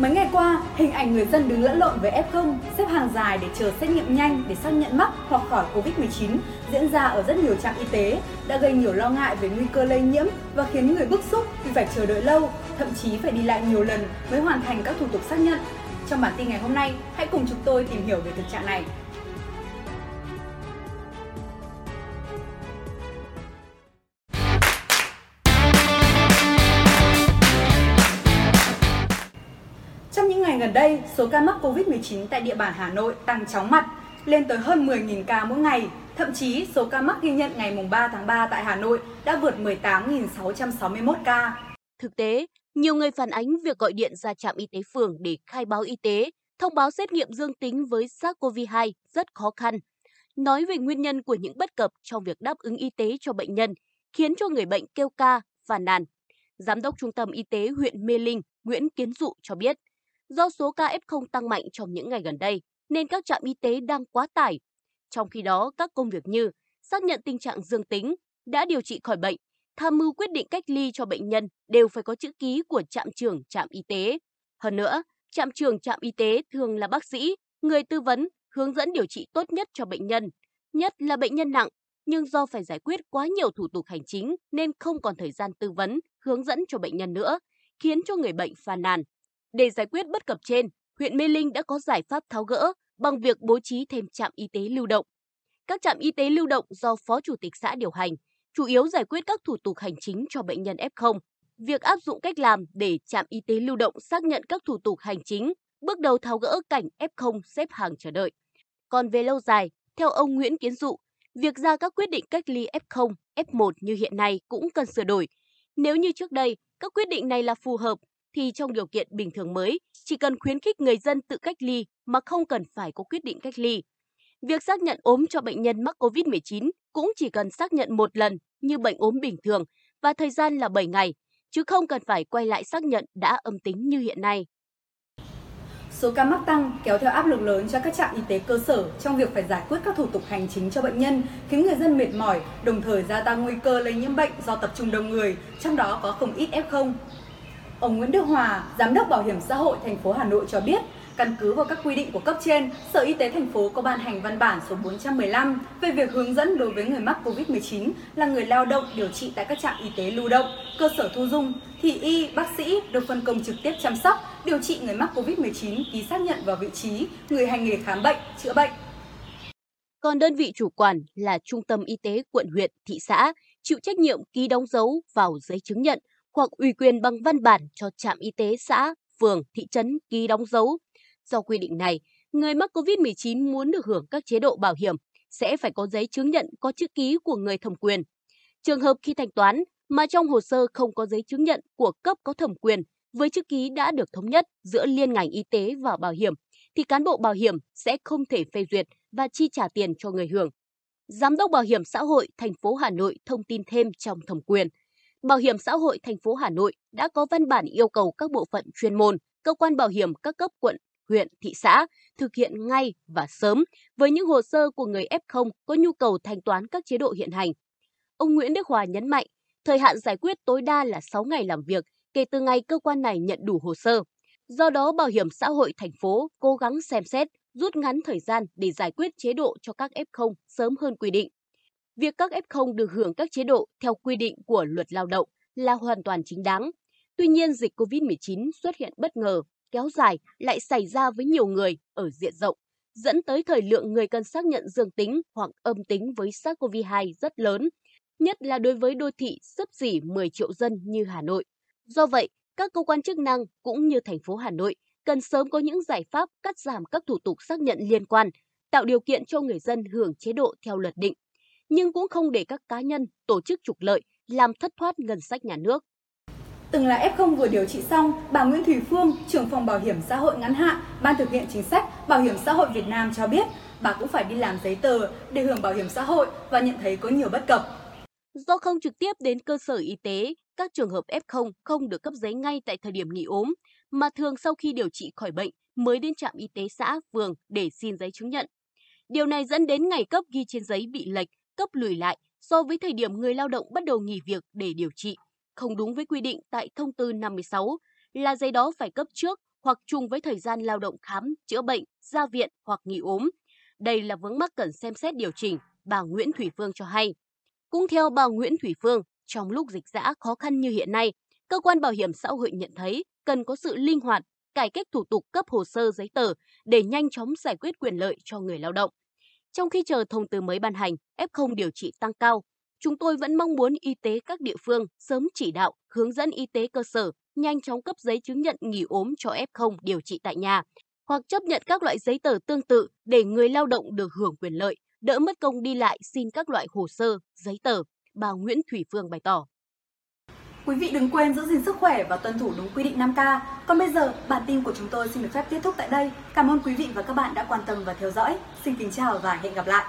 Mấy ngày qua, hình ảnh người dân đứng lẫn lộn với F0, xếp hàng dài để chờ xét nghiệm nhanh để xác nhận mắc hoặc khỏi Covid-19 diễn ra ở rất nhiều trạm y tế đã gây nhiều lo ngại về nguy cơ lây nhiễm và khiến người bức xúc vì phải chờ đợi lâu, thậm chí phải đi lại nhiều lần mới hoàn thành các thủ tục xác nhận. Trong bản tin ngày hôm nay, hãy cùng chúng tôi tìm hiểu về thực trạng này. Gần đây, số ca mắc COVID-19 tại địa bàn Hà Nội tăng chóng mặt, lên tới hơn 10.000 ca mỗi ngày. Thậm chí, số ca mắc ghi nhận ngày 3 tháng 3 tại Hà Nội đã vượt 18.661 ca. Thực tế, nhiều người phản ánh việc gọi điện ra trạm y tế phường để khai báo y tế, thông báo xét nghiệm dương tính với SARS-CoV-2 rất khó khăn. Nói về nguyên nhân của những bất cập trong việc đáp ứng y tế cho bệnh nhân, khiến cho người bệnh kêu ca, phàn nàn. Giám đốc Trung tâm Y tế huyện Mê Linh Nguyễn Kiến Dụ cho biết, Do số ca F0 tăng mạnh trong những ngày gần đây, nên các trạm y tế đang quá tải. Trong khi đó, các công việc như xác nhận tình trạng dương tính, đã điều trị khỏi bệnh, tham mưu quyết định cách ly cho bệnh nhân đều phải có chữ ký của trạm trưởng trạm y tế. Hơn nữa, trạm trưởng trạm y tế thường là bác sĩ, người tư vấn, hướng dẫn điều trị tốt nhất cho bệnh nhân, nhất là bệnh nhân nặng, nhưng do phải giải quyết quá nhiều thủ tục hành chính nên không còn thời gian tư vấn, hướng dẫn cho bệnh nhân nữa, khiến cho người bệnh phàn nàn. Để giải quyết bất cập trên, huyện Mê Linh đã có giải pháp tháo gỡ bằng việc bố trí thêm trạm y tế lưu động. Các trạm y tế lưu động do Phó Chủ tịch xã điều hành, chủ yếu giải quyết các thủ tục hành chính cho bệnh nhân F0. Việc áp dụng cách làm để trạm y tế lưu động xác nhận các thủ tục hành chính, bước đầu tháo gỡ cảnh F0 xếp hàng chờ đợi. Còn về lâu dài, theo ông Nguyễn Kiến Dụ, việc ra các quyết định cách ly F0, F1 như hiện nay cũng cần sửa đổi. Nếu như trước đây, các quyết định này là phù hợp thì trong điều kiện bình thường mới, chỉ cần khuyến khích người dân tự cách ly mà không cần phải có quyết định cách ly. Việc xác nhận ốm cho bệnh nhân mắc COVID-19 cũng chỉ cần xác nhận một lần như bệnh ốm bình thường và thời gian là 7 ngày, chứ không cần phải quay lại xác nhận đã âm tính như hiện nay. Số ca mắc tăng kéo theo áp lực lớn cho các trạm y tế cơ sở trong việc phải giải quyết các thủ tục hành chính cho bệnh nhân, khiến người dân mệt mỏi, đồng thời gia tăng nguy cơ lây nhiễm bệnh do tập trung đông người, trong đó có không ít F0. Ông Nguyễn Đức Hòa, Giám đốc Bảo hiểm xã hội thành phố Hà Nội cho biết, căn cứ vào các quy định của cấp trên, Sở Y tế thành phố có ban hành văn bản số 415 về việc hướng dẫn đối với người mắc COVID-19 là người lao động điều trị tại các trạm y tế lưu động, cơ sở thu dung, thì y, bác sĩ được phân công trực tiếp chăm sóc, điều trị người mắc COVID-19 ký xác nhận vào vị trí người hành nghề khám bệnh, chữa bệnh. Còn đơn vị chủ quản là Trung tâm Y tế quận huyện, thị xã chịu trách nhiệm ký đóng dấu vào giấy chứng nhận hoặc ủy quyền bằng văn bản cho trạm y tế xã, phường, thị trấn ký đóng dấu. Do quy định này, người mắc COVID-19 muốn được hưởng các chế độ bảo hiểm sẽ phải có giấy chứng nhận có chữ ký của người thẩm quyền. Trường hợp khi thanh toán mà trong hồ sơ không có giấy chứng nhận của cấp có thẩm quyền với chữ ký đã được thống nhất giữa liên ngành y tế và bảo hiểm thì cán bộ bảo hiểm sẽ không thể phê duyệt và chi trả tiền cho người hưởng. Giám đốc Bảo hiểm xã hội thành phố Hà Nội thông tin thêm trong thẩm quyền – Bảo hiểm xã hội thành phố Hà Nội đã có văn bản yêu cầu các bộ phận chuyên môn, cơ quan bảo hiểm các cấp quận, huyện, thị xã thực hiện ngay và sớm với những hồ sơ của người F0 có nhu cầu thanh toán các chế độ hiện hành. Ông Nguyễn Đức Hòa nhấn mạnh, thời hạn giải quyết tối đa là 6 ngày làm việc kể từ ngày cơ quan này nhận đủ hồ sơ. Do đó, Bảo hiểm xã hội thành phố cố gắng xem xét, rút ngắn thời gian để giải quyết chế độ cho các F0 sớm hơn quy định. Việc các F0 được hưởng các chế độ theo quy định của luật lao động là hoàn toàn chính đáng. Tuy nhiên, dịch COVID-19 xuất hiện bất ngờ, kéo dài lại xảy ra với nhiều người ở diện rộng, dẫn tới thời lượng người cần xác nhận dương tính hoặc âm tính với SARS-CoV-2 rất lớn, nhất là đối với đô thị sấp xỉ 10 triệu dân như Hà Nội. Do vậy, các cơ quan chức năng cũng như thành phố Hà Nội cần sớm có những giải pháp cắt giảm các thủ tục xác nhận liên quan, tạo điều kiện cho người dân hưởng chế độ theo luật định nhưng cũng không để các cá nhân, tổ chức trục lợi làm thất thoát ngân sách nhà nước. Từng là F0 vừa điều trị xong, bà Nguyễn Thùy Phương, trưởng phòng bảo hiểm xã hội ngắn hạn, Ban thực hiện chính sách Bảo hiểm xã hội Việt Nam cho biết, bà cũng phải đi làm giấy tờ để hưởng bảo hiểm xã hội và nhận thấy có nhiều bất cập. Do không trực tiếp đến cơ sở y tế, các trường hợp F0 không được cấp giấy ngay tại thời điểm nghỉ ốm, mà thường sau khi điều trị khỏi bệnh mới đến trạm y tế xã, phường để xin giấy chứng nhận. Điều này dẫn đến ngày cấp ghi trên giấy bị lệch cấp lùi lại so với thời điểm người lao động bắt đầu nghỉ việc để điều trị, không đúng với quy định tại thông tư 56 là giấy đó phải cấp trước hoặc chung với thời gian lao động khám, chữa bệnh, ra viện hoặc nghỉ ốm. Đây là vướng mắc cần xem xét điều chỉnh, bà Nguyễn Thủy Phương cho hay. Cũng theo bà Nguyễn Thủy Phương, trong lúc dịch giã khó khăn như hiện nay, cơ quan bảo hiểm xã hội nhận thấy cần có sự linh hoạt, cải cách thủ tục cấp hồ sơ giấy tờ để nhanh chóng giải quyết quyền lợi cho người lao động. Trong khi chờ thông tư mới ban hành, F0 điều trị tăng cao, chúng tôi vẫn mong muốn y tế các địa phương sớm chỉ đạo, hướng dẫn y tế cơ sở nhanh chóng cấp giấy chứng nhận nghỉ ốm cho F0 điều trị tại nhà, hoặc chấp nhận các loại giấy tờ tương tự để người lao động được hưởng quyền lợi, đỡ mất công đi lại xin các loại hồ sơ, giấy tờ, bà Nguyễn Thủy Phương bày tỏ. Quý vị đừng quên giữ gìn sức khỏe và tuân thủ đúng quy định 5K. Còn bây giờ, bản tin của chúng tôi xin được phép kết thúc tại đây. Cảm ơn quý vị và các bạn đã quan tâm và theo dõi. Xin kính chào và hẹn gặp lại.